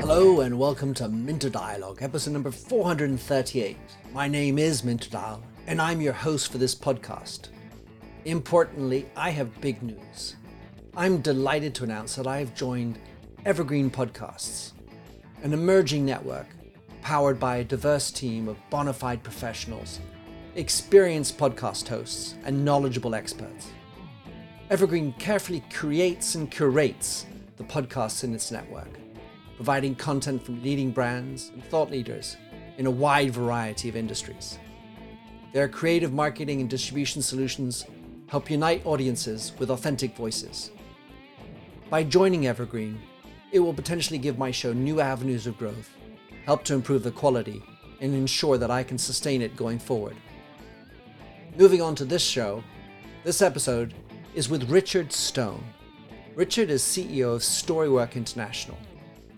Hello and welcome to Minter Dialogue, episode number 438. My name is Minter Dial, and I'm your host for this podcast. Importantly, I have big news. I'm delighted to announce that I have joined Evergreen Podcasts, an emerging network powered by a diverse team of bona fide professionals, experienced podcast hosts, and knowledgeable experts. Evergreen carefully creates and curates the podcasts in its network, providing content from leading brands and thought leaders in a wide variety of industries. Their creative marketing and distribution solutions help unite audiences with authentic voices. By joining Evergreen, it will potentially give my show new avenues of growth, help to improve the quality, and ensure that I can sustain it going forward. Moving on to this show, this episode is with Richard Stone. Richard is CEO of Storywork International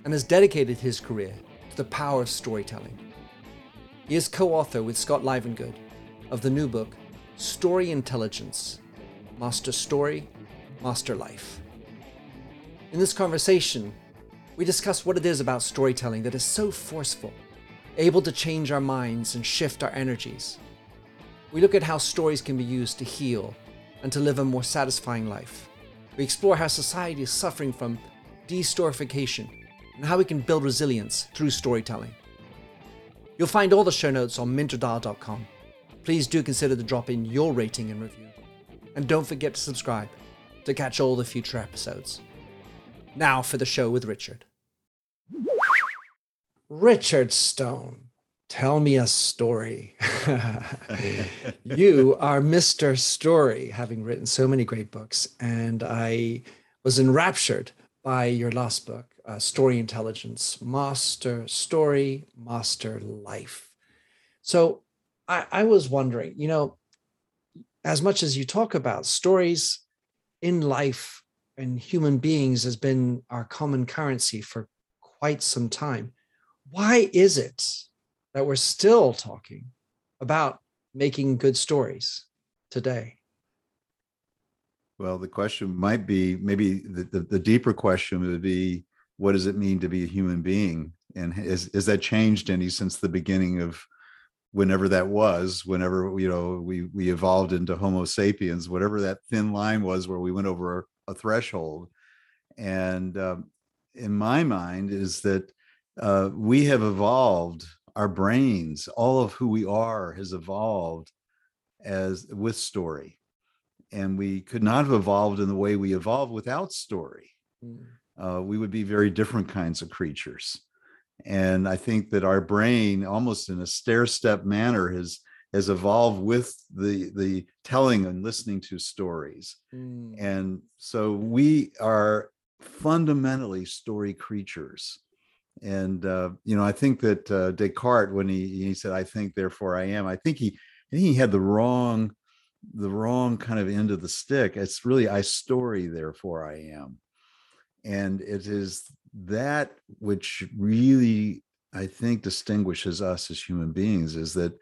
and has dedicated his career to the power of storytelling. He is co author with Scott Livengood of the new book, Story Intelligence Master Story, Master Life. In this conversation, we discuss what it is about storytelling that is so forceful, able to change our minds and shift our energies. We look at how stories can be used to heal and to live a more satisfying life. We explore how society is suffering from destorification and how we can build resilience through storytelling. You'll find all the show notes on minterdial.com. Please do consider to drop in your rating and review. And don't forget to subscribe to catch all the future episodes. Now for the show with Richard. Richard Stone, tell me a story. you are Mr. Story, having written so many great books. And I was enraptured by your last book, uh, Story Intelligence Master Story, Master Life. So I, I was wondering, you know, as much as you talk about stories in life and human beings has been our common currency for quite some time, why is it that we're still talking about making good stories today? Well, the question might be maybe the, the, the, deeper question would be what does it mean to be a human being? And has, is that changed any since the beginning of whenever that was, whenever you know we we evolved into Homo sapiens, whatever that thin line was where we went over a threshold? And um, in my mind, is that uh, we have evolved our brains all of who we are has evolved as with story. And we could not have evolved in the way we evolved without story. Mm. uh, we would be very different kinds of creatures. And i think that our brain almost in a stair step manner has has evolved with the the telling and listening to stories. Mm. and so we are fundamentally story creatures and uh, you know, I think that uh, Descartes, when he he said, "I think, therefore I am," I think he I think he had the wrong the wrong kind of end of the stick. It's really "I story, therefore I am," and it is that which really I think distinguishes us as human beings is that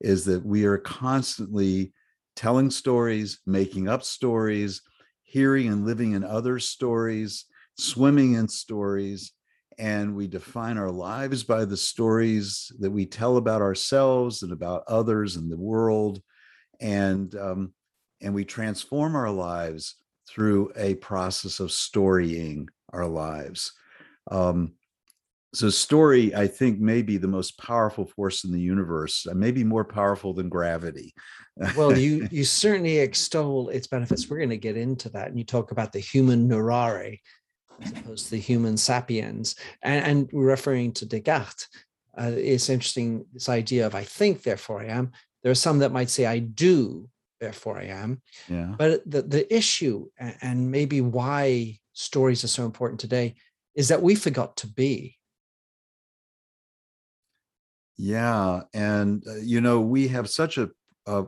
is that we are constantly telling stories, making up stories, hearing and living in other stories, swimming in stories and we define our lives by the stories that we tell about ourselves and about others and the world. And um, and we transform our lives through a process of storying our lives. Um, so story i think may be the most powerful force in the universe maybe more powerful than gravity. Well you you certainly extol its benefits. We're going to get into that and you talk about the human narrare as opposed to the human sapiens. And, and referring to Descartes, uh, it's interesting this idea of I think, therefore I am. There are some that might say I do, therefore I am. Yeah. But the, the issue, and maybe why stories are so important today, is that we forgot to be. Yeah. And, uh, you know, we have such a, a,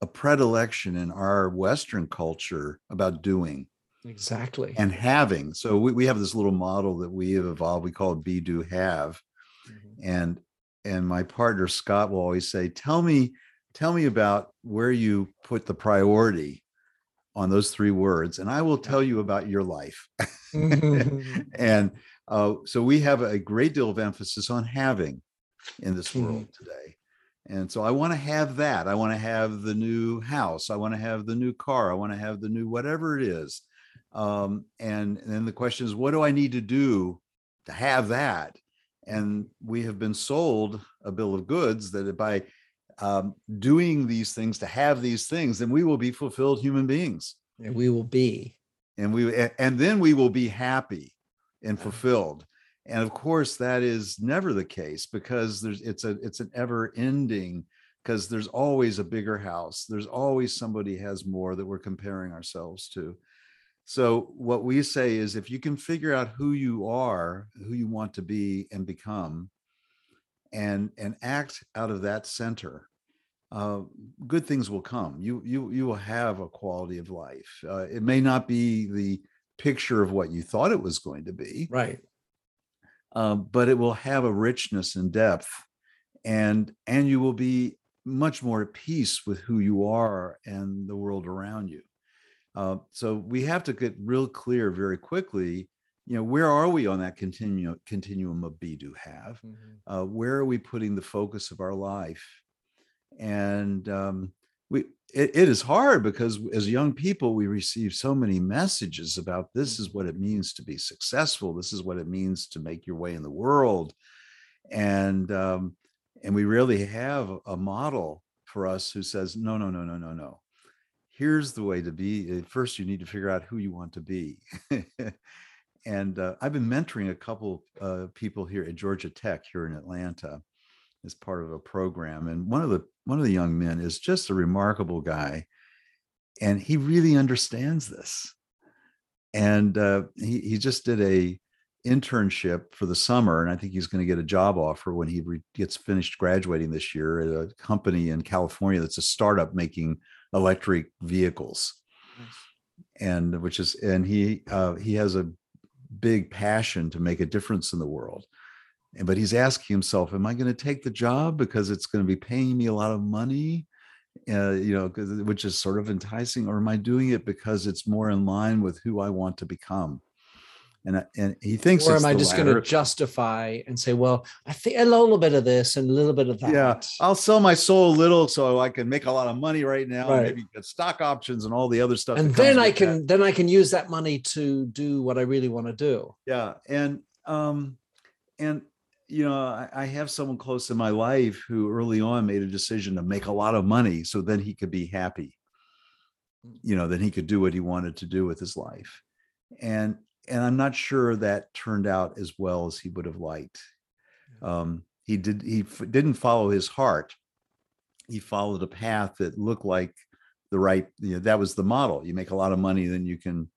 a predilection in our Western culture about doing Exactly. And having. So we, we have this little model that we have evolved. We call it be, do, have. Mm-hmm. And and my partner Scott will always say, tell me, tell me about where you put the priority on those three words, and I will tell you about your life. and uh, so we have a great deal of emphasis on having in this world mm-hmm. today. And so I want to have that. I want to have the new house. I want to have the new car. I want to have the new whatever it is. Um, and, and then the question is, what do I need to do to have that? And we have been sold a bill of goods that by um, doing these things to have these things, then we will be fulfilled human beings. And we will be. And we and then we will be happy and fulfilled. And of course, that is never the case because there's it's a it's an ever ending because there's always a bigger house. There's always somebody has more that we're comparing ourselves to. So what we say is if you can figure out who you are, who you want to be and become, and and act out of that center, uh, good things will come. You you you will have a quality of life. Uh, it may not be the picture of what you thought it was going to be, right? Um, but it will have a richness and depth, and and you will be much more at peace with who you are and the world around you. Uh, so we have to get real clear very quickly. You know, where are we on that continuum continuum of be do have? Mm-hmm. Uh, where are we putting the focus of our life? And um, we it, it is hard because as young people we receive so many messages about this is what it means to be successful. This is what it means to make your way in the world, and um, and we really have a model for us who says no no no no no no here's the way to be. First, you need to figure out who you want to be. and uh, I've been mentoring a couple uh, people here at Georgia Tech here in Atlanta as part of a program. And one of the one of the young men is just a remarkable guy, and he really understands this. And uh, he he just did a internship for the summer, and I think he's going to get a job offer when he re- gets finished graduating this year at a company in California that's a startup making electric vehicles. Nice. and which is and he uh, he has a big passion to make a difference in the world. And but he's asking himself am i going to take the job because it's going to be paying me a lot of money? Uh, you know which is sort of enticing or am i doing it because it's more in line with who i want to become and and he thinks or am i just going to justify and say well i think a little bit of this and a little bit of that. Yeah i'll sell my soul a little so i can make a lot of money right now right. maybe get stock options and all the other stuff and then i can that. then i can use that money to do what i really want to do. Yeah and um and you know I, I have someone close in my life who early on made a decision to make a lot of money so then he could be happy. You know then he could do what he wanted to do with his life. And and I'm not sure that turned out as well as he would have liked. Um, he did he f- didn't follow his heart. He followed a path that looked like the right. You know, that was the model. You make a lot of money, then you can.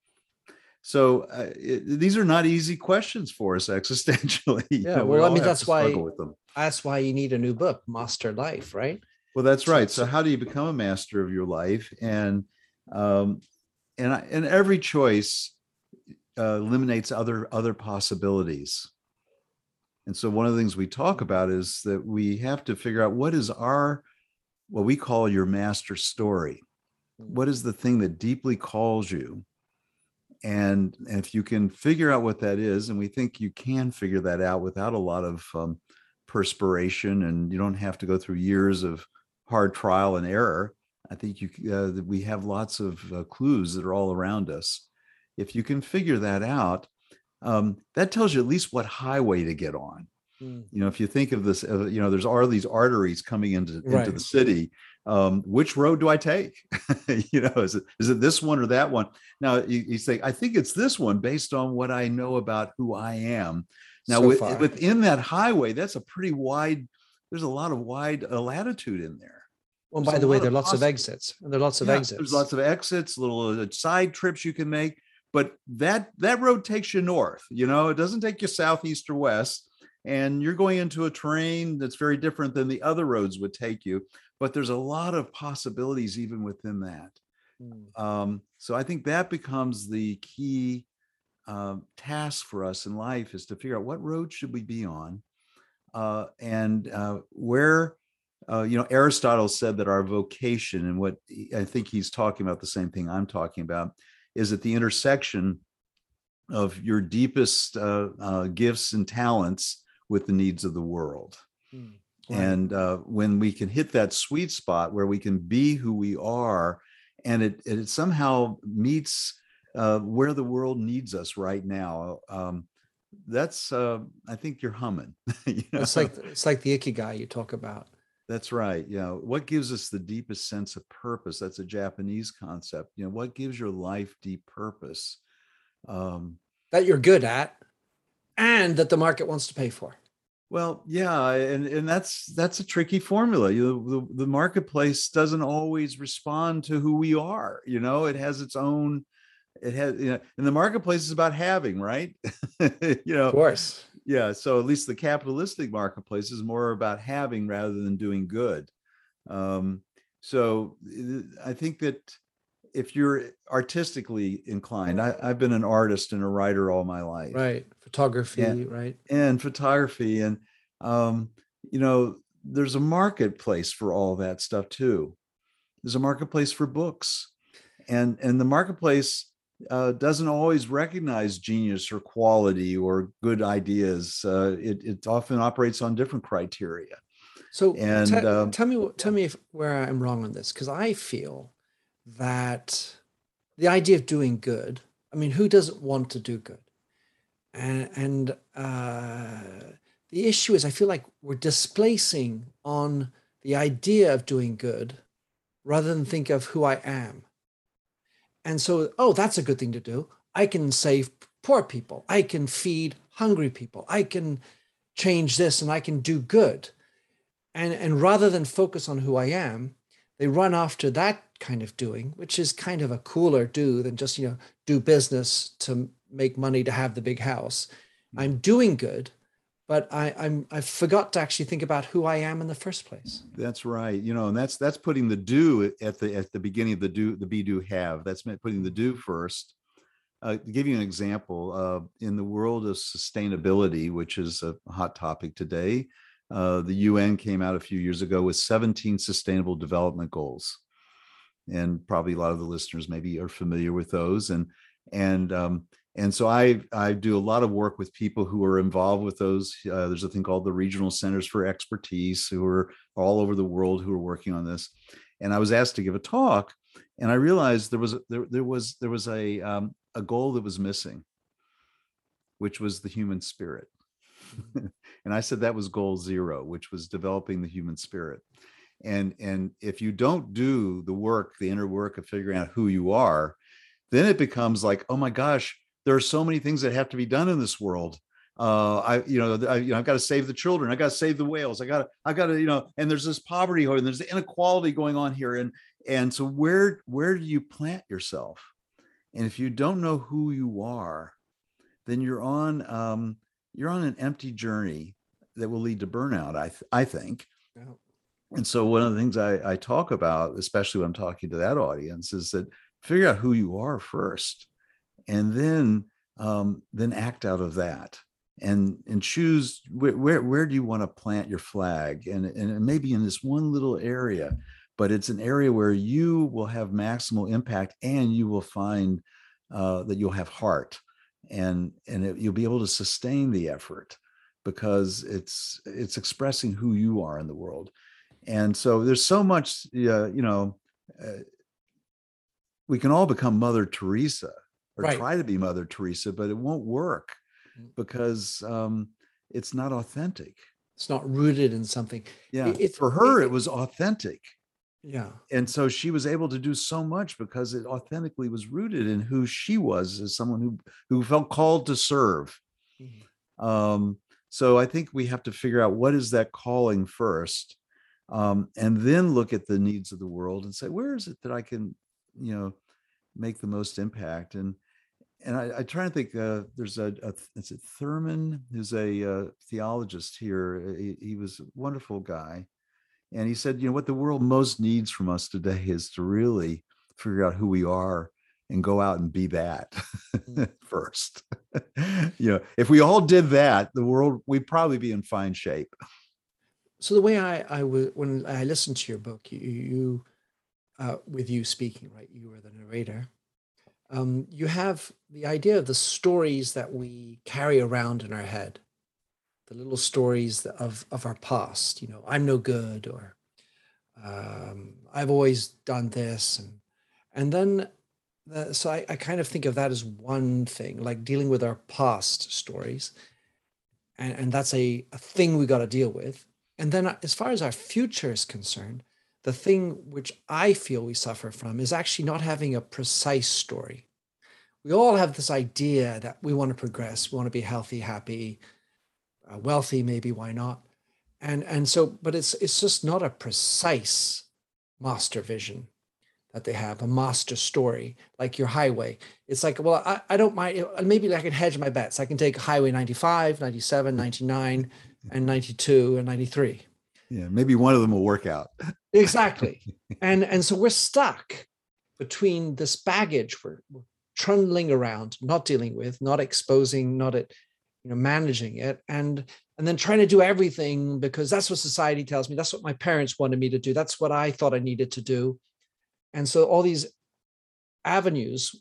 So uh, it, these are not easy questions for us existentially. Yeah, you know, well, I mean that's why that's why you need a new book, Master Life, right? Well, that's right. So how do you become a master of your life? And um, and I, and every choice uh, eliminates other other possibilities. And so one of the things we talk about is that we have to figure out what is our what we call your master story. What is the thing that deeply calls you? And if you can figure out what that is and we think you can figure that out without a lot of um, perspiration and you don't have to go through years of hard trial and error i think you uh, we have lots of uh, clues that are all around us if you can figure that out, um, that tells you at least what highway to get on. Mm. You know, if you think of this, uh, you know, there's all these arteries coming into right. into the city. Um, which road do I take? you know, is it is it this one or that one? Now you, you, say, I think it's this one based on what I know about who I am. Now, so with, within that highway, that's a pretty wide. There's a lot of wide uh, latitude in there. Well, by the way, there are lots of exits. There are lots of yeah, exits. There's lots of exits, little uh, side trips you can make but that that road takes you north you know it doesn't take you southeast or west and you're going into a terrain that's very different than the other roads would take you but there's a lot of possibilities even within that mm. um, so i think that becomes the key uh, task for us in life is to figure out what road should we be on uh, and uh, where uh, you know, Aristotle said that our vocation, and what I think he's talking about the same thing I'm talking about, is at the intersection of your deepest uh, uh, gifts and talents with the needs of the world. Mm, right. And uh, when we can hit that sweet spot where we can be who we are, and it, it somehow meets uh, where the world needs us right now. Um, that's uh, I think you're humming. you know? It's like it's like the ikigai you talk about. That's right. Yeah. What gives us the deepest sense of purpose? That's a Japanese concept. You know, what gives your life deep purpose? Um, that you're good at and that the market wants to pay for. Well, yeah, and and that's that's a tricky formula. You the, the marketplace doesn't always respond to who we are. You know, it has its own it has you know and the marketplace is about having right you know of course yeah so at least the capitalistic marketplace is more about having rather than doing good. Um, so i think that if you're artistically inclined I, have been an artist and a writer all my life. Right photography and, right? and photography and um, you know there's a marketplace for all that stuff too. There's a marketplace for books and and the marketplace uh, doesn't always recognize genius or quality or good ideas. Uh, it, it often operates on different criteria. So, and t- um, tell me, tell me if, where I'm wrong on this, because I feel that the idea of doing good. I mean, who doesn't want to do good? And, and uh, the issue is, I feel like we're displacing on the idea of doing good rather than think of who I am. And so, oh, that's a good thing to do. I can save poor people. I can feed hungry people. I can change this and I can do good. And, and rather than focus on who I am, they run after that kind of doing, which is kind of a cooler do than just, you know, do business to make money to have the big house. Hmm. I'm doing good, but I, I'm I forgot to actually think about who I am in the first place. That's right. You know, and that's that's putting the do at the at the beginning of the do the be do have. That's putting the do first. Uh, to give you an example, uh, in the world of sustainability, which is a hot topic today, uh, the UN came out a few years ago with 17 sustainable development goals, and probably a lot of the listeners maybe are familiar with those. And and um, and so I I do a lot of work with people who are involved with those. Uh, there's a thing called the Regional Centers for Expertise, who are all over the world who are working on this. And I was asked to give a talk, and I realized there was there there was there was a um, a goal that was missing, which was the human spirit. Mm-hmm. and I said that was goal zero, which was developing the human spirit. And and if you don't do the work, the inner work of figuring out who you are, then it becomes like, oh my gosh, there are so many things that have to be done in this world. Uh i you know i you know i've got to save the children i got to save the whales i got to i got to you know and there's this poverty and there's the inequality going on here and and so where where do you plant yourself? And if you don't know who you are then you're on um you're on an empty journey that will lead to burnout i th- i think. Yeah. and so one of the things i i talk about especially when i'm talking to that audience is that figure out who you are first and then um, then act out of that and and choose where where, where do you want to plant your flag? And and maybe in this one little area but it's an area where you will have maximal impact and you will find uh, that you'll have heart and and it, you'll be able to sustain the effort because it's it's expressing who you are in the world. And so there's so much uh, you know uh, we can all become mother teresa or right. try to be Mother Teresa, but it won't work mm. because um, it's not authentic. It's not rooted in something. Yeah. It, For her, it, it was authentic. Yeah. And so she was able to do so much because it authentically was rooted in who she was as someone who who felt called to serve. Mm-hmm. Um, so I think we have to figure out what is that calling first, um, and then look at the needs of the world and say, where is it that I can, you know, make the most impact? And and I, I try to think. Uh, there's a, a is it Thurman, who's a uh, theologist here. He, he, was a wonderful guy, and he said, you know, what the world most needs from us today is to really figure out who we are and go out and be that mm. first. you know, if we all did that, the world we'd probably be in fine shape. so the way I I was when I listened to your book, you, you uh, with you speaking, right? You were the narrator. Um, you have the idea of the stories that we carry around in our head, the little stories of of our past. You know, I'm no good, or um, I've always done this, and and then the, so I, I kind of think of that as one thing, like dealing with our past stories, and and that's a, a thing we got to deal with. And then as far as our future is concerned, the thing which I feel we suffer from is actually not having a precise story. We all have this idea that we want to progress, we want to be healthy, happy, uh, wealthy, maybe why not? And and so, but it's it's just not a precise master vision that they have, a master story like your highway. It's like, well, I, I don't mind. Maybe I can hedge my bets. I can take Highway 95, 97, 99, and 92 and 93 yeah maybe one of them will work out. Exactly. And and so we're stuck between this baggage we're, we're trundling around not dealing with not exposing not at you know managing it and and then trying to do everything because that's what society tells me. That's what my parents wanted me to do. That's what i thought i needed to do. And so all these avenues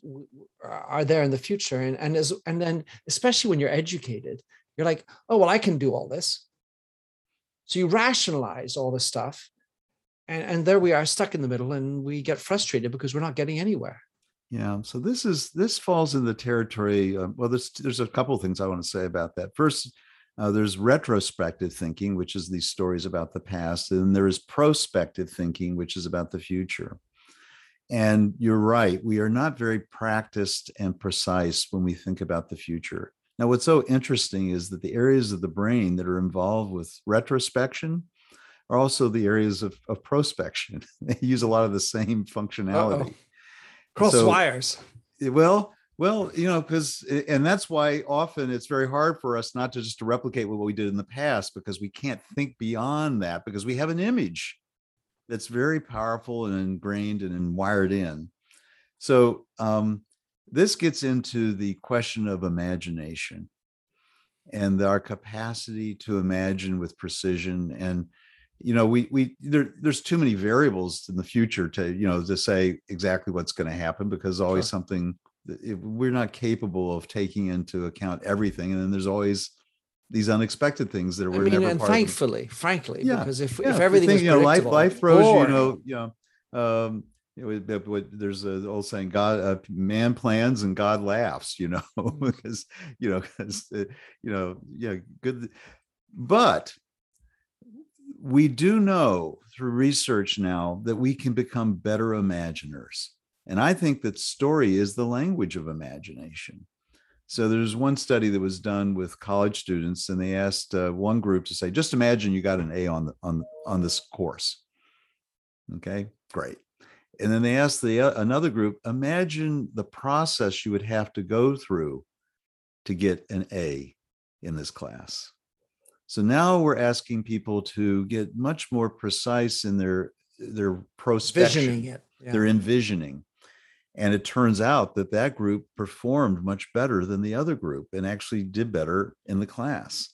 are there in the future. And and as and then especially when you're educated you're like oh well i can do all this so you rationalize all this stuff. And, and there we are stuck in the middle and we get frustrated because we're not getting anywhere. Yeah. So this is this falls in the territory. Uh, well, there's there's a couple of things I want to say about that. First, uh, there's retrospective thinking, which is these stories about the past, and there is prospective thinking, which is about the future. And you're right, we are not very practiced and precise when we think about the future. Now, what's so interesting is that the areas of the brain that are involved with retrospection are also the areas of, of prospection. they use a lot of the same functionality. Uh-oh. Cross so, wires. Well, well, you know, because and that's why often it's very hard for us not to just to replicate what we did in the past because we can't think beyond that because we have an image that's very powerful and ingrained and wired in. So um, this gets into the question of imagination and our capacity to imagine with precision and you know we we there, there's too many variables in the future to you know to say exactly what's going to happen because always sure. something we're not capable of taking into account everything and then there's always these unexpected things that were I mean, never and thankfully frankly yeah, because if, yeah, if everything you know life life throws you know you know um there's an old saying god uh, man plans and god laughs you know mm. because you know because uh, you know yeah good but we do know through research now that we can become better imaginers and i think that story is the language of imagination. So there's one study that was done with college students and they asked uh, one group to say just imagine you got an a on the on on this course. Okay great and then they asked the uh, another group imagine the process you would have to go through to get an a in this class. So now we're asking people to get much more precise in their their prospection. It yeah. they're envisioning. And it turns out that that group performed much better than the other group and actually did better in the class.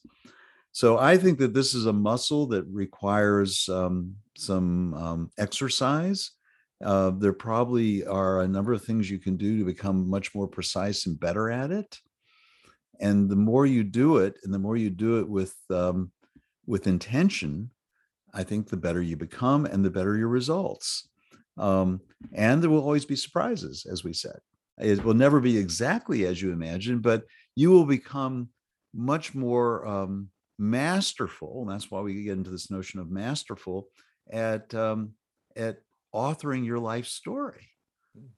So i think that this is a muscle that requires um, some um, exercise uh, there probably are a number of things you can do to become much more precise and better at it. And the more you do it, and the more you do it with um, with intention, I think the better you become, and the better your results. Um, and there will always be surprises, as we said. It will never be exactly as you imagine, but you will become much more um, masterful. And that's why we get into this notion of masterful at um, at authoring your life story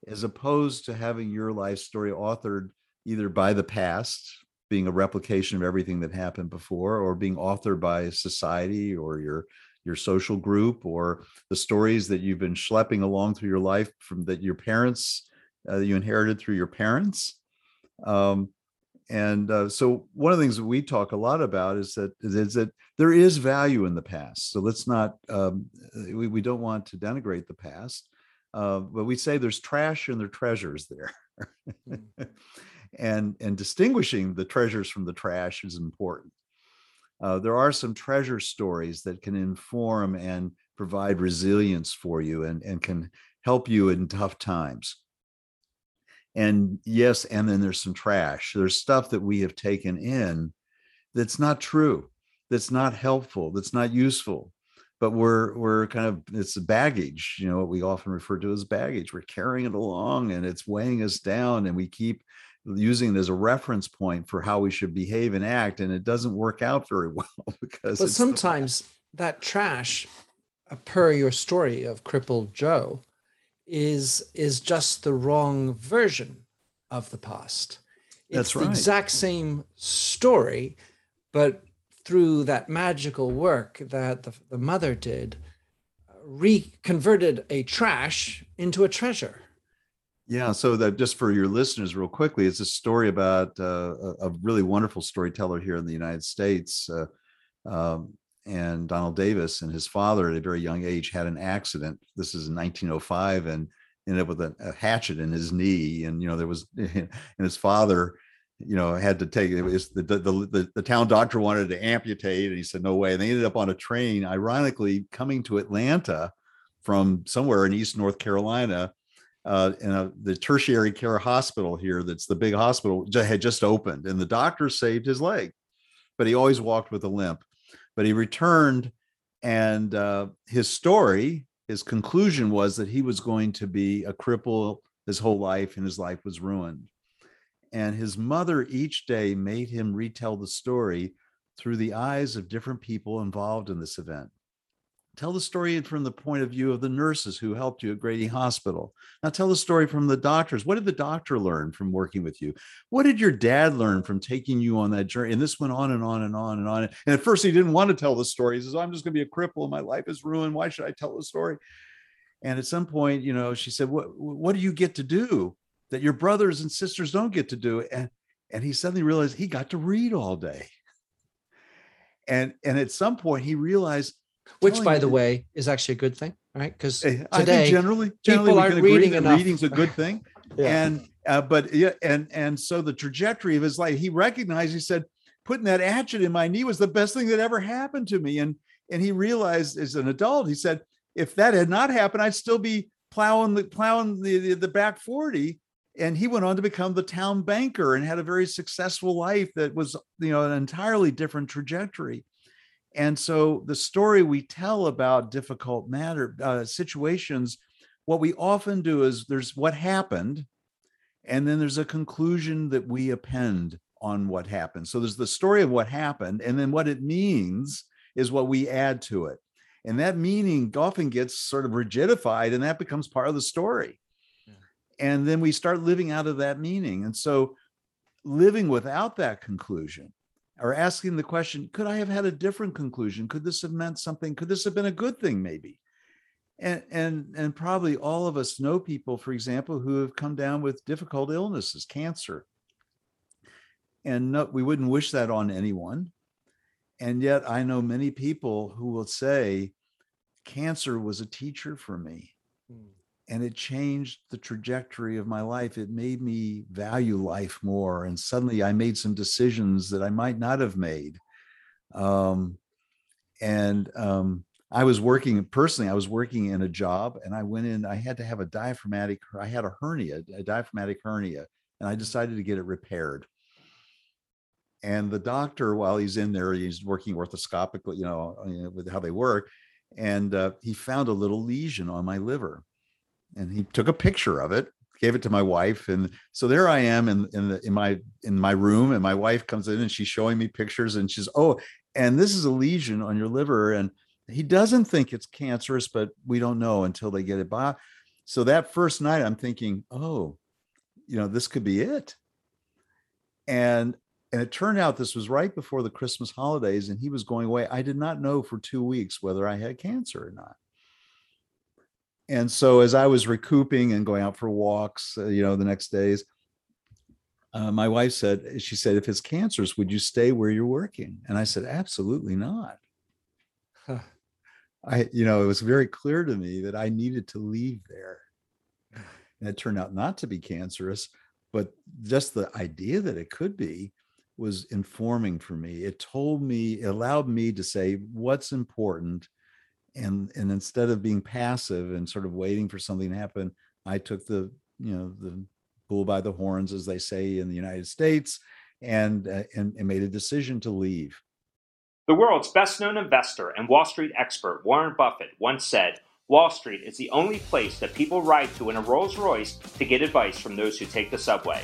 as opposed to having your life story authored either by the past being a replication of everything that happened before or being authored by society or your your social group or the stories that you've been schlepping along through your life from that your parents uh, you inherited through your parents. Um, and uh, so one of the things that we talk a lot about is that is that there is value in the past so let's not um, uh, we, we don't want to denigrate the past uh, but we say there's trash and there are treasures there mm. and and distinguishing the treasures from the trash is important uh, there are some treasure stories that can inform and provide resilience for you and, and can help you in tough times. And yes, and then there's some trash. There's stuff that we have taken in that's not true, that's not helpful, that's not useful. But we're we're kind of it's baggage, you know, what we often refer to as baggage. We're carrying it along and it's weighing us down, and we keep using it as a reference point for how we should behave and act, and it doesn't work out very well because. But sometimes that trash, uh, per your story of crippled Joe, is is just the wrong version of the past. It's That's the right. exact same story, but through that magical work that the, the mother did, reconverted a trash into a treasure. Yeah, so that just for your listeners, real quickly, it's a story about uh, a, a really wonderful storyteller here in the United States, uh, um, and Donald Davis and his father at a very young age had an accident. This is in 1905, and ended up with a, a hatchet in his knee, and you know there was, and his father, you know, had to take it was the the, the the town doctor wanted to amputate, and he said no way, and they ended up on a train, ironically coming to Atlanta from somewhere in East North Carolina uh, and uh, the tertiary care hospital here, that's the big hospital, had just opened, and the doctor saved his leg, but he always walked with a limp. But he returned, and uh, his story, his conclusion was that he was going to be a cripple his whole life, and his life was ruined. And his mother each day made him retell the story through the eyes of different people involved in this event tell the story from the point of view of the nurses who helped you at Grady Hospital. Now tell the story from the doctors. What did the doctor learn from working with you? What did your dad learn from taking you on that journey? And this went on and on and on and on. And at first he didn't want to tell the story. He says, I'm just going to be a cripple my life is ruined. Why should I tell the story? And at some point, you know, she said, What what do you get to do that your brothers and sisters don't get to do? And and he suddenly realized he got to read all day. And and at some point he realized Which, by you the way, is actually a good thing, right? Because Hey, I today, think generally, generally we aren't reading enough. reading's a good thing. And uh, but yeah, and and so the trajectory of his life, he recognized. He said, putting that hatchet in my knee was the best thing that ever happened to me. And and he realized as an adult, he said, if that had not happened, I'd still be plowing the plowing the the, the back forty. And he went on to become the town banker and had a very successful life that was, you know, an entirely different trajectory. And so the story we tell about difficult matter uh, situations, what we often do is there's what happened, and then there's a conclusion that we append on what happened. So there's the story of what happened, and then what it means is what we add to it. And that meaning often gets sort of rigidified, and that becomes part of the story. And then we start living out of that meaning. And so living without that conclusion or asking the question could i have had a different conclusion? Could this have meant something? Could this have been a good thing maybe? And and and probably all of us know people for example who have come down with difficult illnesses cancer. And no, we wouldn't wish that on anyone. And yet i know many people who will say cancer was a teacher for me and it changed the trajectory of my life. It made me value life more. And suddenly I made some decisions that I might not have made. Um, and um, I was working personally, I was working in a job and I went in, I had to have a diaphragmatic, I had a hernia, a diaphragmatic hernia, and I decided to get it repaired. And the doctor, while he's in there, he's working orthoscopically, you know, with how they work. And uh, he found a little lesion on my liver and he took a picture of it gave it to my wife and so there i am in in, the, in my in my room and my wife comes in and she's showing me pictures and she's oh and this is a lesion on your liver and he doesn't think it's cancerous but we don't know until they get it by. So that first night i'm thinking oh you know this could be it. And and it turned out this was right before the christmas holidays and he was going away. I did not know for two weeks whether i had cancer or not and so as i was recouping and going out for walks uh, you know the next days uh, my wife said she said if it's cancerous would you stay where you're working and i said absolutely not Huh. i you know it was very clear to me that i needed to leave there and it turned out not to be cancerous but just the idea that it could be was informing for me. It told me, it allowed me to say what's important. And, and instead of being passive and sort of waiting for something to happen, I took the, you know, the bull by the horns, as they say in the United States, and, uh, and, and made a decision to leave. The world's best known investor and Wall Street expert, Warren Buffett, once said, Wall Street is the only place that people ride to in a Rolls Royce to get advice from those who take the subway.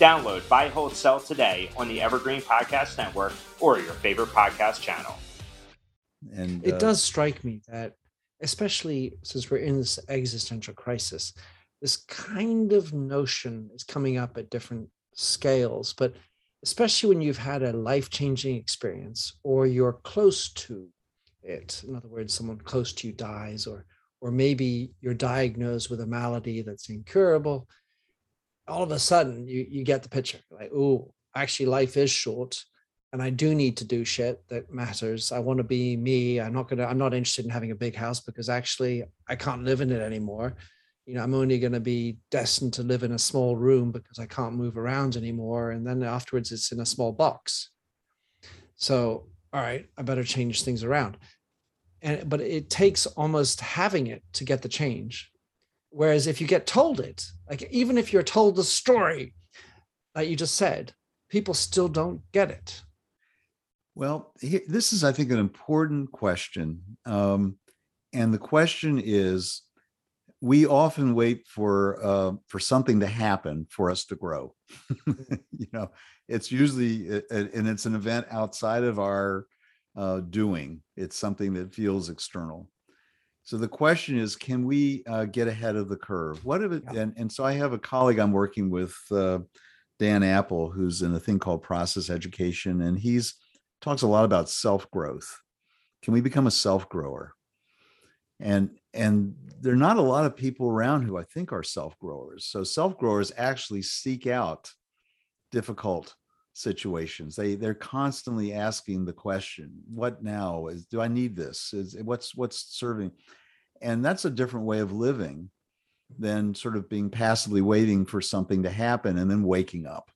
Download Buy, Hold, Sell today on the Evergreen Podcast Network or your favorite podcast channel. And it uh, does strike me that, especially since we're in this existential crisis, this kind of notion is coming up at different scales, but especially when you've had a life changing experience or you're close to it. In other words, someone close to you dies, or or maybe you're diagnosed with a malady that's incurable all of a sudden you you get the picture like oh actually life is short and i do need to do shit that matters. I want to be me. I'm not gonna i'm not interested in having a big house because actually i can't live in it anymore. You know i'm only going to be destined to live in a small room because i can't move around anymore and then afterwards it's in a small box. So all right i better change things around. And but it takes almost having it to get the change Whereas if you get told it, like even if you're told the story that you just said, people still don't get it. Well, this is, I think, an important question. Um, and the question is we often wait for uh, for something to happen for us to grow. you know, it's usually and it's an event outside of our uh, doing. It's something that feels external. So the question is, can we uh, get ahead of the curve? What if it? Yeah. And, and so I have a colleague I'm working with, uh, Dan Apple, who's in a thing called process education, and he's talks a lot about self growth. Can we become a self grower? And and there are not a lot of people around who I think are self growers. So self growers actually seek out difficult situations they they're constantly asking the question what now is do i need this is what's what's serving and that's a different way of living than sort of being passively waiting for something to happen and then waking up.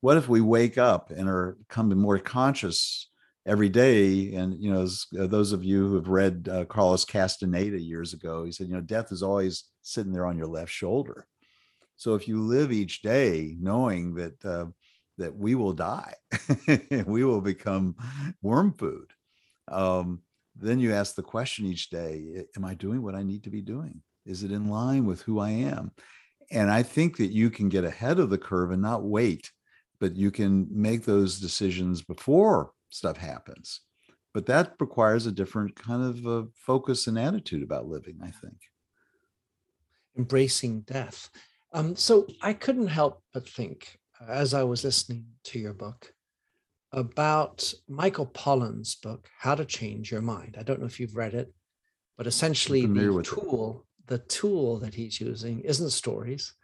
What if we wake up and are becoming more conscious every day? And you know, as, uh, those of you who have read uh, Carlos Castaneda years ago, he said, you know, death is always sitting there on your left shoulder. So if you live each day knowing that uh, that we will die, we will become worm food. Um, then you ask the question each day am i doing what i need to be doing? Is it in line with who i am? And i think that you can get ahead of the curve and not wait but you can make those decisions before stuff happens. But that requires a different kind of uh, focus and attitude about living i think. Embracing death. Um, so i couldn't help but think as i was listening to your book about Michael Pollan's book, How to Change Your Mind. I don't know if you've read it, but essentially the tool, it. the tool that he's using isn't stories,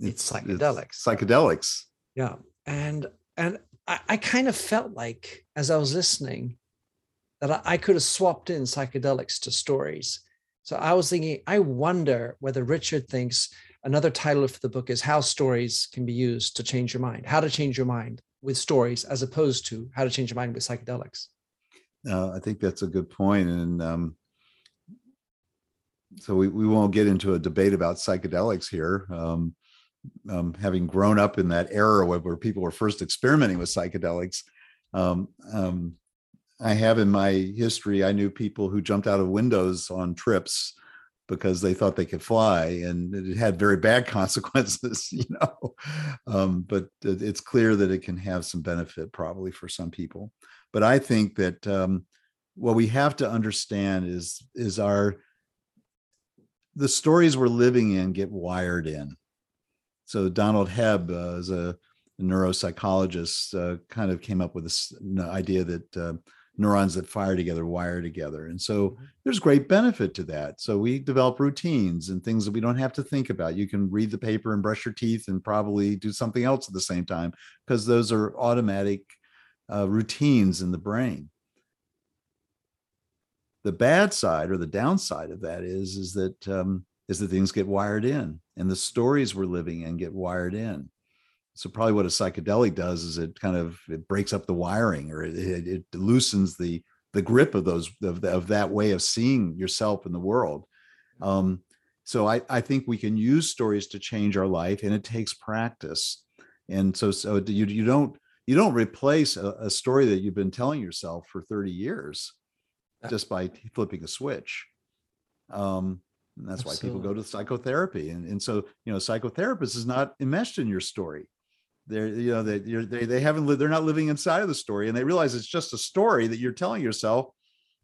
it's, it's psychedelics. It's psychedelics. Yeah. And and I, I, kind of felt like as I was listening that I, I could have swapped in psychedelics to stories. So I was thinking, I wonder whether Richard thinks another title for the book is How Stories Can Be Used to Change Your Mind, How to Change Your Mind with stories as opposed to how to change your mind with psychedelics. Uh, I think that's a good point. And um, so we, we won't get into a debate about psychedelics here. Um, um, having grown up in that era where, people were first experimenting with psychedelics, um, um, I have in my history, I knew people who jumped out of windows on trips because they thought they could fly and it had very bad consequences you know? Um, but it's clear that it can have some benefit probably for some people. But i think that um, what we have to understand is is our the stories we're living in get wired in. So donald hebb uh, is a neuropsychologist uh, kind of came up with this idea that uh, neurons that fire together wire together. And so mm-hmm. there's great benefit to that. So we develop routines and things that we don't have to think about. You can read the paper and brush your teeth and probably do something else at the same time because those are automatic uh, routines in the brain. The bad side or the downside of that is is that um, is that things get wired in and the stories we're living in get wired in so probably what a psychedelic does is it kind of it breaks up the wiring or it, it, it loosens the the grip of those of, of, that way of seeing yourself in the world. Um, so I, I think we can use stories to change our life and it takes practice. And so so you, you don't you don't replace a, a story that you've been telling yourself for 30 years just by flipping a switch. Um, and that's Absolutely. why people go to psychotherapy. And, and so you know psychotherapist is not enmeshed in your story they're you know they, they they haven't lived they're not living inside of the story and they realize it's just a story that you're telling yourself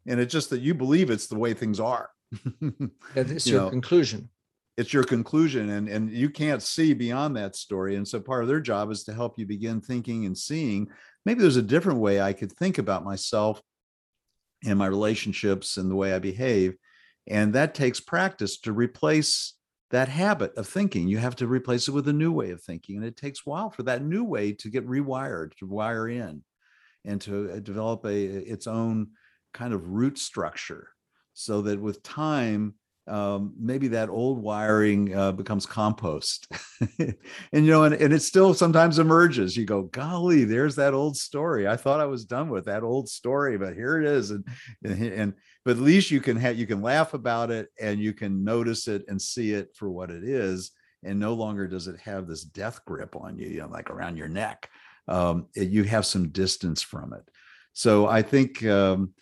and it's just that you believe it's the way things are. It's you your know, conclusion. it's your conclusion and and you can't see beyond that story and so part of their job is to help you begin thinking and seeing. Maybe there's a different way i could think about myself and my relationships and the way i behave and that takes practice to replace that habit of thinking. You have to replace it with a new way of thinking. And it takes a while for that new way to get rewired, to wire in, and to uh, develop a its own kind of root structure so that with time um, maybe that old wiring uh, becomes compost and you know and, and it still sometimes emerges you go golly there's that old story i thought i was done with that old story but here it is and, and but at least you can have you can laugh about it and you can notice it and see it for what it is and no longer does it have this death grip on you you know like around your neck. Um, it, you have some distance from it. So i think um,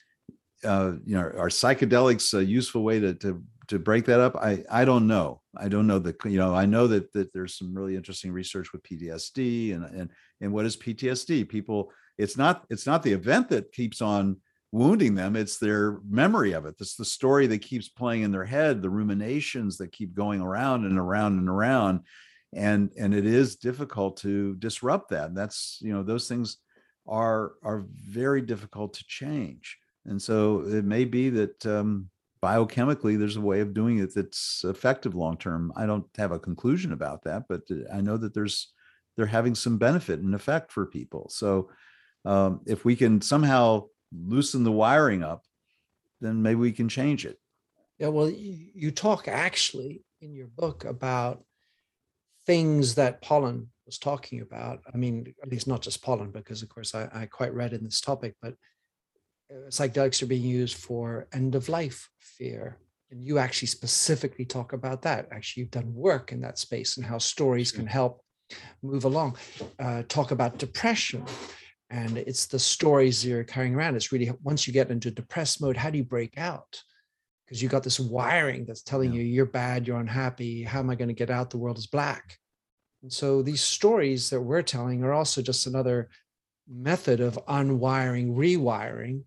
uh, you know are psychedelics a useful way to, to to break that up? I i don't know. I don't know the you know i know that that there's some really interesting research with ptsd and and and what is ptsd people it's not it's not the event that keeps on wounding them it's their memory of it. It's the story that keeps playing in their head the ruminations that keep going around and around and around. And and it is difficult to disrupt that. That's you know those things are are very difficult to change. And so it may be that um, biochemically there's a way of doing it that's effective long term i don't have a conclusion about that but i know that there's they're having some benefit and effect for people. So um, if we can somehow loosen the wiring up then maybe we can change it yeah well you talk actually in your book about things that Pollan was talking about i mean at least not just Pollan, because of course i, I quite read in this topic but uh, psychedelics are being used for end of life fear. And you actually specifically talk about that. Actually, you've done work in that space and how stories can help move along. Uh, talk about depression. And it's the stories you're carrying around. It's really once you get into depressed mode, how do you break out? Because you got this wiring that's telling yeah. you you're bad, you're unhappy. How am I going to get out? The world is black. And so these stories that we're telling are also just another method of unwiring, rewiring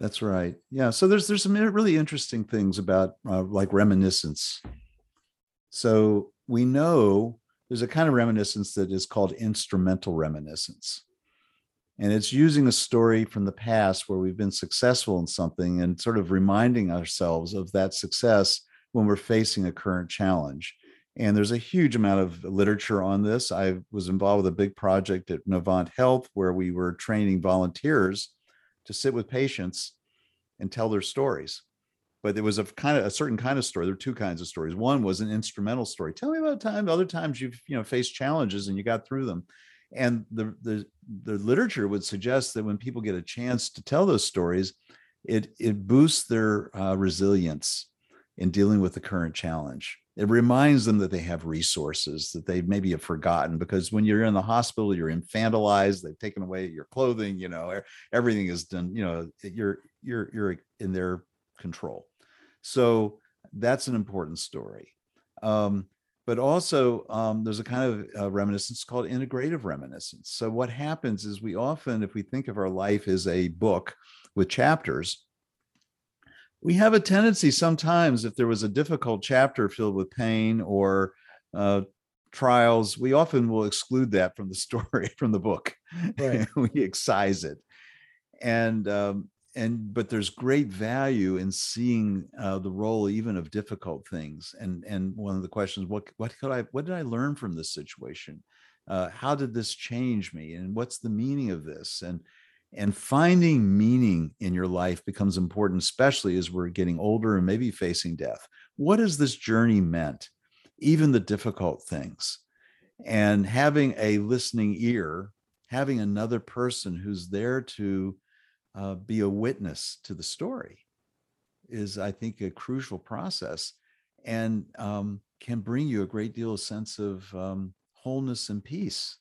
that's right. Yeah. So there's there's some really interesting things about uh, like reminiscence. So we know there's a kind of reminiscence that is called instrumental reminiscence. And it's using a story from the past where we've been successful in something and sort of reminding ourselves of that success when we're facing a current challenge. And there's a huge amount of literature on this. I was involved with a big project at Novant Health where we were training volunteers to sit with patients and tell their stories. But there was a kind of a certain kind of story. There were two kinds of stories. One was an instrumental story. Tell me about time other times you've you know faced challenges and you got through them and the the the literature would suggest that when people get a chance to tell those stories it it boosts their uh, resilience in dealing with the current challenge. It reminds them that they have resources that they maybe have forgotten because when you're in the hospital you're infantilized they've taken away your clothing you know everything is done you know you're you're you're in their control. So that's an important story. Um, but also um, there's a kind of uh, reminiscence called integrative reminiscence so what happens is we often if we think of our life as a book with chapters we have a tendency sometimes if there was a difficult chapter filled with pain or uh, trials, we often will exclude that from the story, from the book. Right. we excise it. And um, and but there's great value in seeing uh, the role even of difficult things. And and one of the questions, what what could I what did I learn from this situation? Uh, how did this change me? And what's the meaning of this? And and finding meaning in your life becomes important, especially as we're getting older and maybe facing death. What has this journey meant? Even the difficult things. And having a listening ear, having another person who's there to uh, be a witness to the story is, I think, a crucial process and um, can bring you a great deal of sense of um, wholeness and peace.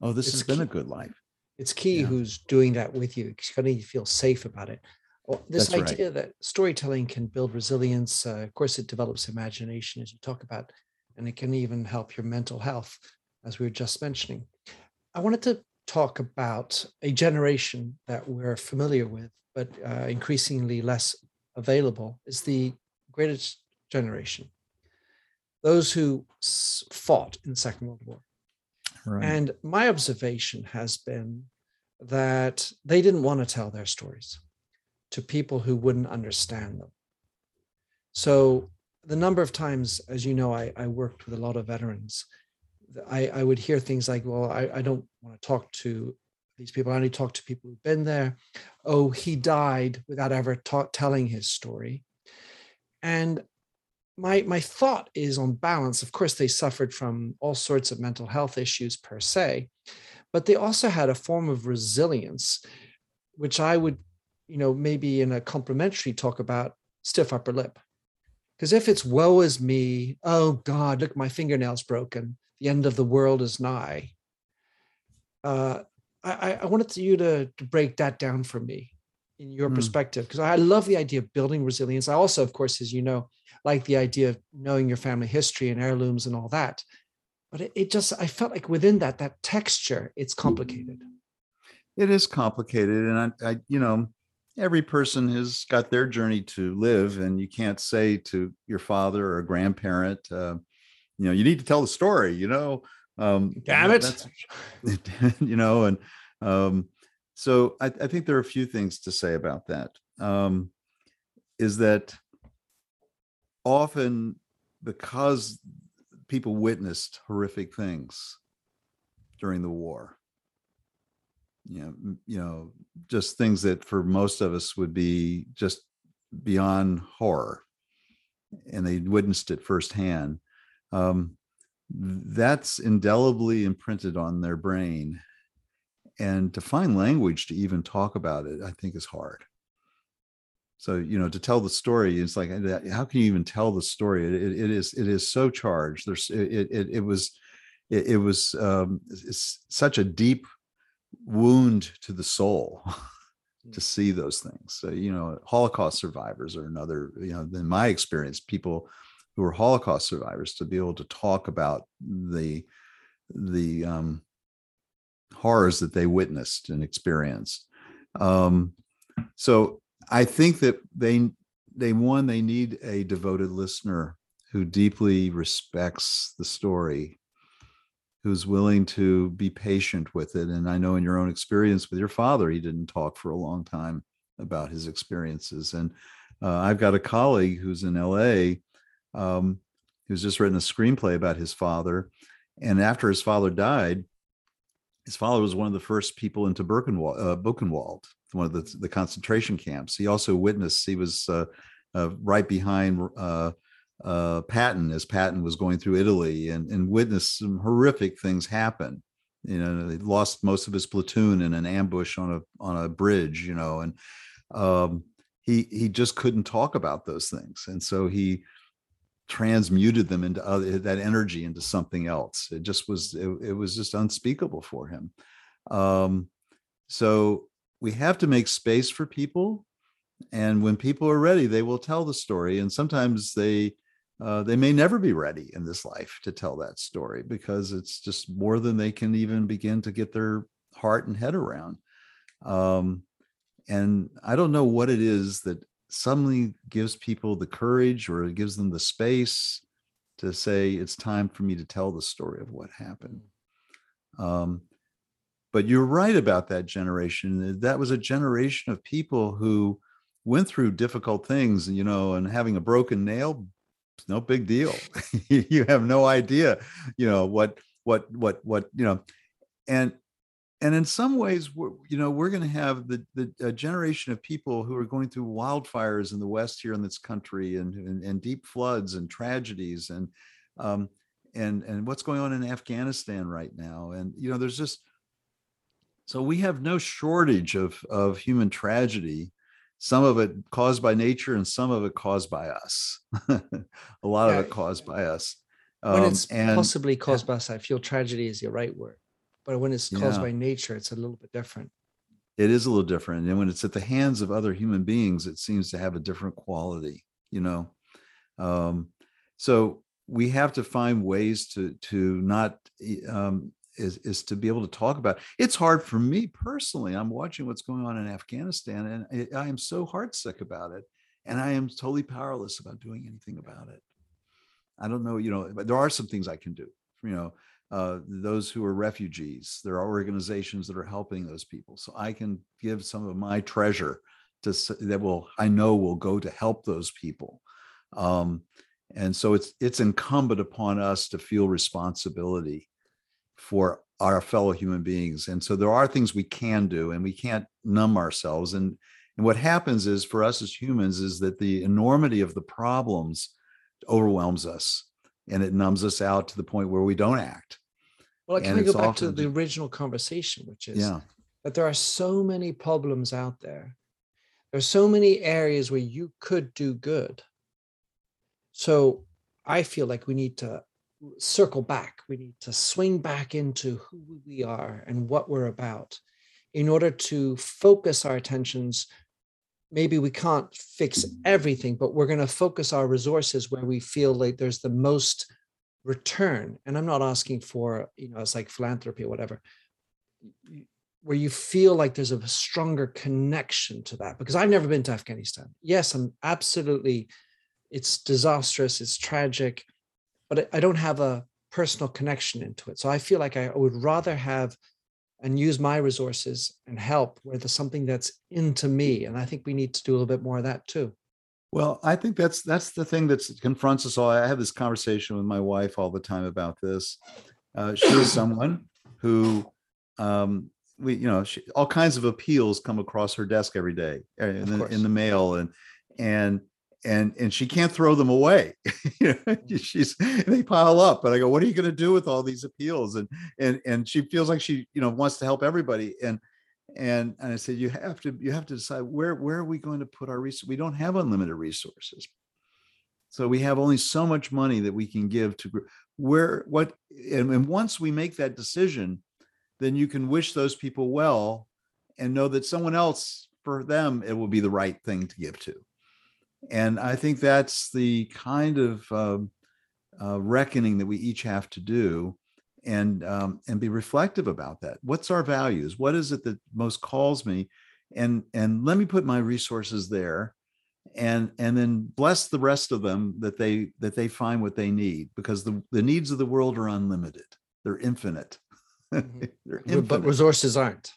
Oh, this It's has been a good life. It's key Yeah. who's doing that with you. It's going to feel safe about it. Well, this That's right. idea that storytelling can build resilience, uh, of course, it develops imagination, as you talk about, and it can even help your mental health, as we were just mentioning. I wanted to talk about a generation that we're familiar with, but uh, increasingly less available, is the greatest generation. Those who fought in the Second World War. Right. And my observation has been that they didn't want to tell their stories to people who wouldn't understand them. So, the number of times, as you know, I, I worked with a lot of veterans, I, I would hear things like, well, I, I don't want to talk to these people. I only talk to people who've been there. Oh, he died without ever ta- telling his story. And my my thought is on balance of course they suffered from all sorts of mental health issues per se but they also had a form of resilience which i would you know maybe in a complimentary talk about stiff upper lip because if it's woe is me oh god look my fingernails broken the end of the world is nigh uh, I, I- wanted you to, to break that down for me in your Hmm. perspective because I love the idea of building resilience. I also, of course, as you know, like the idea of knowing your family history and heirlooms and all that. But it, it just, I felt like within that, that texture, it's complicated. it is complicated and I, I you know every person has got their journey to live and you can't say to your father or a grandparent uh, you know you need to tell the story you know um Damn it. you know and um so I, I think there are a few things to say about that um is that often because people witnessed horrific things during the war you know you know just things that for most of us would be just beyond horror and they witnessed it firsthand um, that's indelibly imprinted on their brain and to find language to even talk about it i think is hard. So you know to tell the story it's like how can you even tell the story? It, it, it is it is so charged. There's it it, it was it, it was um, it's such a deep wound to the soul to see those things. So, you know, Holocaust survivors are another, you know, in my experience, people who are Holocaust survivors to be able to talk about the the um, horrors that they witnessed and experienced. Um, so I think that they they one they need a devoted listener who deeply respects the story who's willing to be patient with it. And I know in your own experience with your father, he didn't talk for a long time about his experiences. And uh, I've got a colleague who's in LA um, who's just written a screenplay about his father. And after his father died, his father was one of the first people into Birkenwald, uh, Buchenwald, one of the, the concentration camps. He also witnessed, he was uh, uh, right behind uh, uh, Patton as Patton was going through Italy and, and witnessed some horrific things happen. You know, he lost most of his platoon in an ambush on a on a bridge. You know, and um, he he just couldn't talk about those things, and so he transmuted them into other, that energy into something else. It just was it, it was just unspeakable for him. Um, so we have to make space for people and when people are ready they will tell the story and sometimes they uh, they may never be ready in this life to tell that story because it's just more than they can even begin to get their heart and head around um, and i don't know what it is that suddenly gives people the courage or it gives them the space to say it's time for me to tell the story of what happened. Um, but you're right about that generation. That was a generation of people who went through difficult things, you know, and having a broken nail, no big deal. you have no idea, you know, what what what what you know, and and in some ways, we're, you know, we're going to have the the generation of people who are going through wildfires in the West here in this country, and and, and deep floods and tragedies, and um, and and what's going on in Afghanistan right now, and you know, there's just so we have no shortage of of human tragedy, some of it caused by nature, and some of it caused by us. a lot yeah, of it caused by us. When um, it's and, possibly caused by us, I feel tragedy is your right word but when it's caused yeah. by nature it's a little bit different. It is a little different and when it's at the hands of other human beings it seems to have a different quality you know? Um, so we have to find ways to to not um, is is to be able to talk about it's hard for me personally i'm watching what's going on in afghanistan and i am so heartsick about it and i am totally powerless about doing anything about it. I don't know you know but there are some things i can do you know uh, those who are refugees. There are organizations that are helping those people. So I can give some of my treasure to that will I know will go to help those people. Um, and so it's it's incumbent upon us to feel responsibility for our fellow human beings. And so there are things we can do, and we can't numb ourselves. And and what happens is for us as humans is that the enormity of the problems overwhelms us and it numbs us out to the point where we don't act. Well, I can we go back to the original conversation, which is yeah. that there are so many problems out there. There are so many areas where you could do good. So I feel like we need to circle back. We need to swing back into who we are and what we're about in order to focus our attentions maybe we can't fix everything, but we're going to focus our resources where we feel like there's the most return. And I'm not asking for, you know, it's like philanthropy or whatever, where you feel like there's a stronger connection to that. Because I've never been to Afghanistan. Yes, I'm absolutely, it's disastrous, it's tragic, but I don't have a personal connection into it. So I feel like I would rather have and use my resources and help where there's something that's into me and i think we need to do a little bit more of that too. Well i think that's that's the thing that confronts us all. I have this conversation with my wife all the time about this. Uh, she is someone who um, we you know she, all kinds of appeals come across her desk every day uh, in the, in the mail and and and and she can't throw them away. Mm. She's they pile up and i go what are you going to do with all these appeals? And and and she feels like she you know wants to help everybody and and and i said you have to you have to decide where where are we going to put our resources we don't have unlimited resources. So we have only so much money that we can give to where what and, and once we make that decision then you can wish those people well and know that someone else for them it will be the right thing to give to and I think that's the kind of um, uh, reckoning that we each have to do, and um, and be reflective about that. What's our values? What is it that most calls me? And and let me put my resources there, and and then bless the rest of them that they that they find what they need because the the needs of the world are unlimited. They're infinite. Mm-hmm. They're infinite. But resources aren't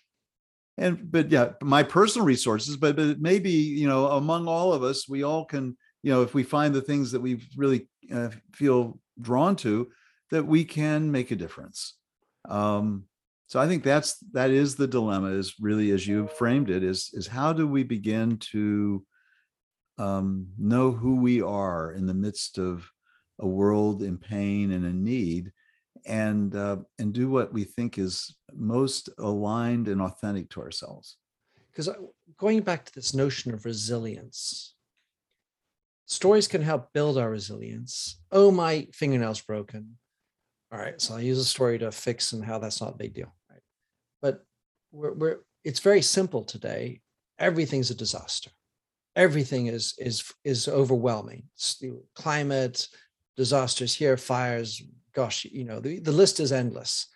and but yeah my personal resources but, but maybe you know among all of us we all can you know if we find the things that we really uh, feel drawn to that we can make a difference. Um so i think that's that is the dilemma is really as you framed it is is how do we begin to um, know who we are in the midst of a world in pain and in need and uh, and do what we think is most aligned and authentic to ourselves. Because going back to this notion of resilience stories can help build our resilience. Oh my fingernail's broken. All right so i'll use a story to fix and how that's not a big deal right? But we're, we're it's very simple today. Everything's a disaster. Everything is is is overwhelming. Climate disasters here fires gosh, you know, the, the list is endless.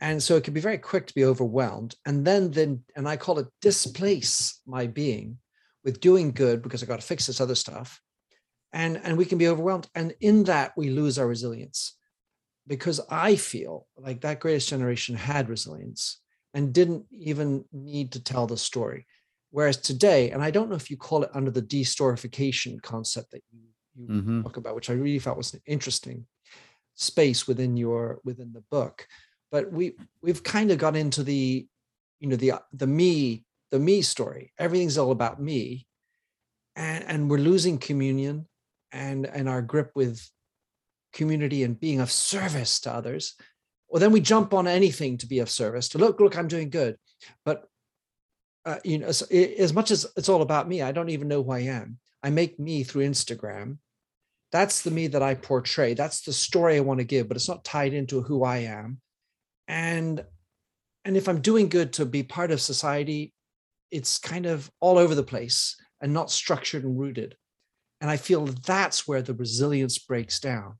And so it can be very quick to be overwhelmed. And then, then, and I call it displace my being with doing good because I got to fix this other stuff. and and we can be overwhelmed and in that we lose our resilience because i feel like that greatest generation had resilience and didn't even need to tell the story whereas today and i don't know if you call it under the destorification concept that you, you mm-hmm. talk about which i really felt was interesting space within your within the book. But we we've kind of got into the you know the the me the me story. Everything's all about me. And and we're losing communion and and our grip with community and being of service to others. Well then we jump on anything to be of service to look look i'm doing good. But uh, you know as, as much as it's all about me i don't even know who i am. I make me through instagram that's the me that i portray that's the story i want to give but it's not tied into who i am and and if i'm doing good to be part of society it's kind of all over the place and not structured and rooted and I feel that's where the resilience breaks down.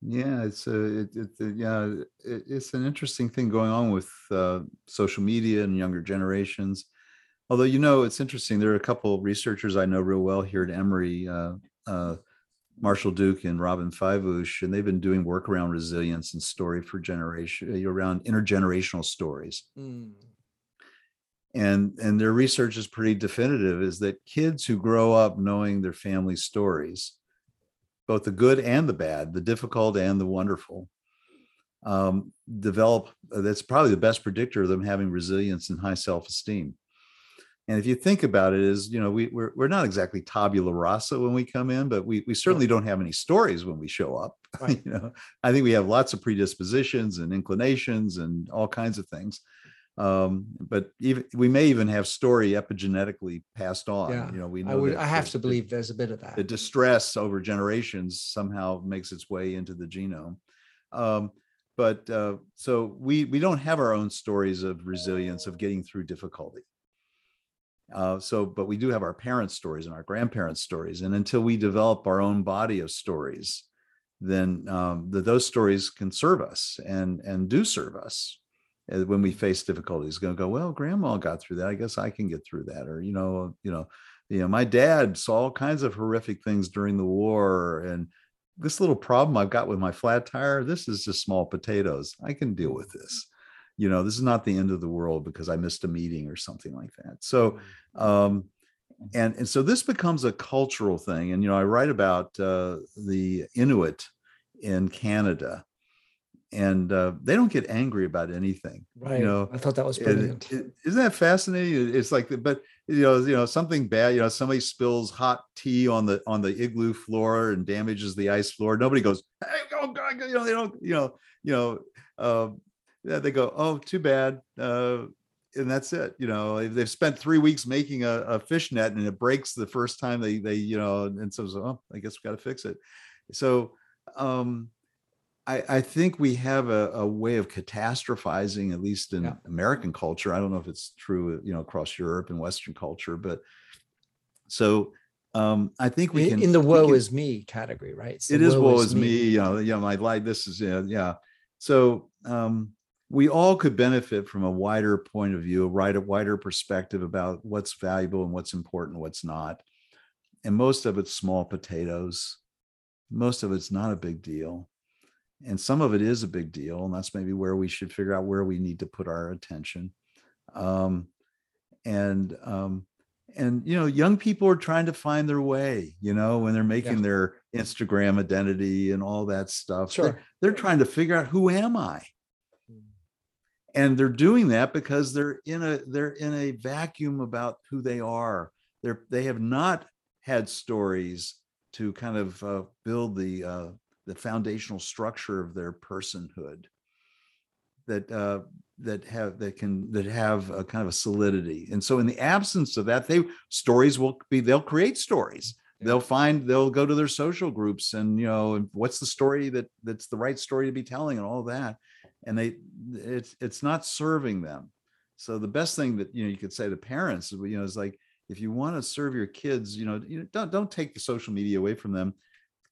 Yeah, it's a it, it, yeah, it, it's an interesting thing going on with uh, social media and younger generations. Although you know, it's interesting. There are a couple of researchers I know real well here at Emory, uh, uh, Marshall Duke and Robyn Fivush, and they've been doing work around resilience and story for generation around intergenerational stories. Mm and and their research is pretty definitive is that kids who grow up knowing their family stories both the good and the bad the difficult and the wonderful um, develop uh, that's probably the best predictor of them having resilience and high self-esteem and if you think about it is you know we, we're, we're not exactly tabula rasa when we come in but we, we certainly don't have any stories when we show up right. you know i think we have lots of predispositions and inclinations and all kinds of things um, but even we may even have story epigenetically passed on. Yeah, you know, we know I would I have to believe there's a bit of that. The distress over generations somehow makes its way into the genome. Um, but uh, so we we don't have our own stories of resilience of getting through difficulty. Uh, so, but we do have our parents' stories and our grandparents' stories, and until we develop our own body of stories, then um, the, those stories can serve us and and do serve us when we face difficulties. Going to go well grandma got through that. I guess i can get through that or you know you know you know my dad saw all kinds of horrific things during the war and this little problem i've got with my flat tire this is just small potatoes. I can deal with this you know this is not the end of the world because i missed a meeting or something like that so mm. um and and so this becomes a cultural thing and you know i write about uh, the inuit in canada and uh, they don't get angry about anything. Right. You know, I thought that was brilliant. Isn't that fascinating? It's like, but you know, you know, something bad. You know, somebody spills hot tea on the on the igloo floor and damages the ice floor. Nobody goes, "Hey, oh God!" You know, they don't. You know, you know. Uh, they go, "Oh, too bad," uh, and that's it. You know, they've spent three weeks making a, a fish net and it breaks the first time they they you know, and so, so oh, I guess we've got to fix it. So. um I, I think we have a, a, way of catastrophizing, at least in yeah. American culture. I don't know if it's true, you know, across Europe and Western culture, but so um, I think we can in the woe can, is me category, right? It is woe, woe is me. me. You know, yeah, my life. This is yeah, yeah. So um, we all could benefit from a wider point of view, a wider, perspective about what's valuable and what's important, what's not. And most of it's small potatoes. Most of it's not a big deal and some of it is a big deal and that's maybe where we should figure out where we need to put our attention um, and um, and you know young people are trying to find their way you know when they're making yeah. their instagram identity and all that stuff sure. they're, they're trying to figure out who am i. and they're doing that because they're in a they're in a vacuum about who they are. They're they have not had stories to kind of uh, build the uh, the foundational structure of their personhood that uh, that have that can that have a kind of a solidity. And so in the absence of that they stories will be they'll create stories. They'll find they'll go to their social groups and you know what's the story that that's the right story to be telling and all that and they it's it's not serving them so the best thing that you know you could say to parents is you know is like if you want to serve your kids you know you know don't don't take the social media away from them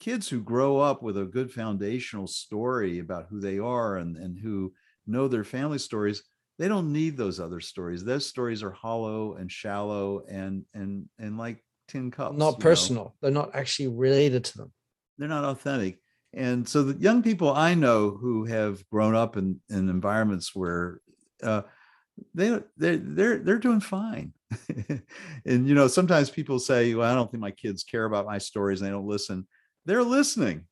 kids who grow up with a good foundational story about who they are and, and who know their family stories they don't need those other stories those stories are hollow and shallow and and and like tin cups. not personal. Know. They're not actually related to them. They're not authentic. And so the young people I know who have grown up in, in environments where uh, they they're they're they're doing fine. and you know, sometimes people say, "Well, I don't think my kids care about my stories, and they don't listen." They're listening.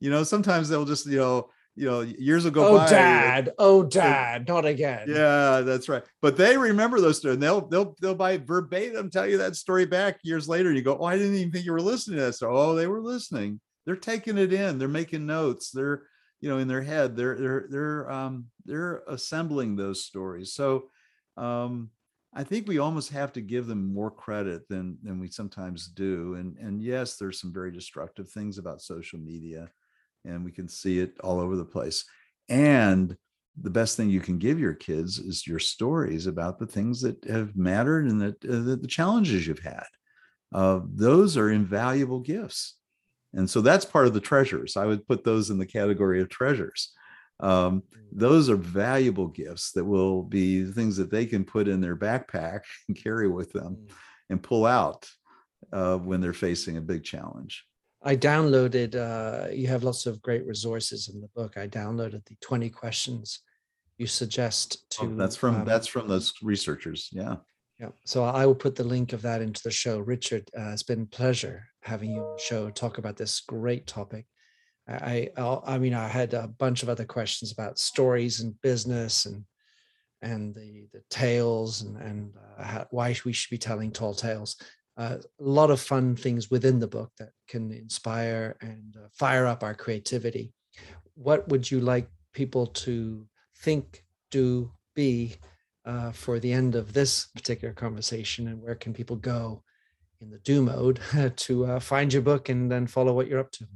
You know, sometimes they'll just you know you know years ago oh by, dad oh dad not again yeah that's right but they remember those stories and they'll they'll they'll by verbatim tell you that story back years later you go oh i didn't even think you were listening to that so oh they were listening they're taking it in they're making notes they're you know in their head they're they're they're um they're assembling those stories so um i think we almost have to give them more credit than than we sometimes do and and yes there's some very destructive things about social media and we can see it all over the place. And the best thing you can give your kids is your stories about the things that have mattered and that, uh, the, challenges you've had. Uh, those are invaluable gifts. And so that's part of the treasures. I would put those in the category of treasures. Um, mm. those are valuable gifts that will be things that they can put in their backpack and carry with them mm. and pull out uh, when they're facing a big challenge. I downloaded, uh, you have lots of great resources in the book. I downloaded the 20 questions you suggest to. Oh, that's from, um, that's from those researchers. Yeah. Yeah. So I will put the link of that into the show. Richard, uh, it's been pleasure having you on the show, talk about this great topic. I, I, I mean, I had a bunch of other questions about stories and business and, and the, the tales and, and uh, how, why we should be telling tall tales a lot of fun things within the book that can inspire and uh, fire up our creativity. What would you like people to think, do, be uh, for the end of this particular conversation? And where can people go in the do mode to uh, find your book and then follow what you're up to?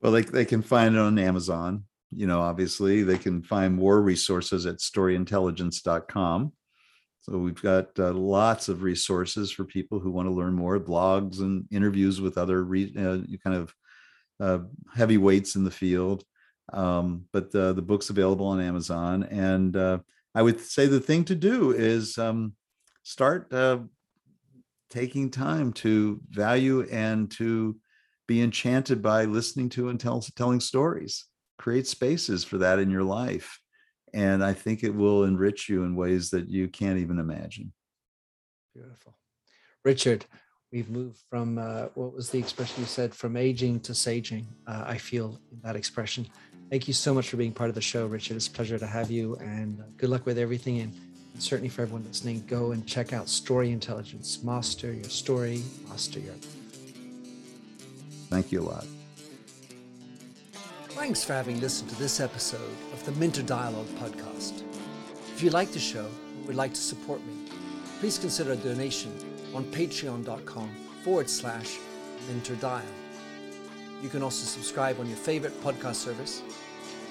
Well, they, they can find it on Amazon. You know, obviously, they can find more resources at storyintelligence.com. So we've got uh, lots of resources for people who want to learn more, blogs and interviews with other re- uh, kind of uh, heavyweights in the field. Um, but the, the book's available on Amazon. And uh, I would say the thing to do is um, start uh, taking time to value and to be enchanted by listening to and tell, telling stories. Create spaces for that in your life and I think it will enrich you in ways that you can't even imagine. Beautiful. Richard, we've moved from uh, what was the expression you said from aging to saging. Uh, I feel that expression. Thank you so much for being part of the show, Richard. It's a pleasure to have you, and uh, good luck with everything. And, and certainly for everyone listening, go and check out Story Intelligence. Master your story, master your. Thank you a lot. Thanks for having listened to this episode of the Minter Dialogue podcast. If you like the show and would like to support me, please consider a donation on patreon.com forward slash minterdial. You can also subscribe on your favorite podcast service.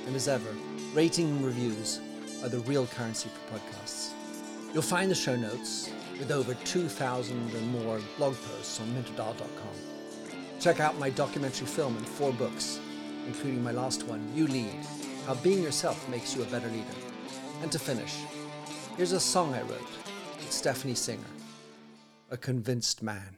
And as ever, rating and reviews are the real currency for podcasts. You'll find the show notes with over 2,000 and more blog posts on minterdial.com. Check out my documentary film and four books including my last one, You Lead How Being Yourself Makes You a Better Leader. And to finish, here's a song I wrote with Stephanie Singer A Convinced Man.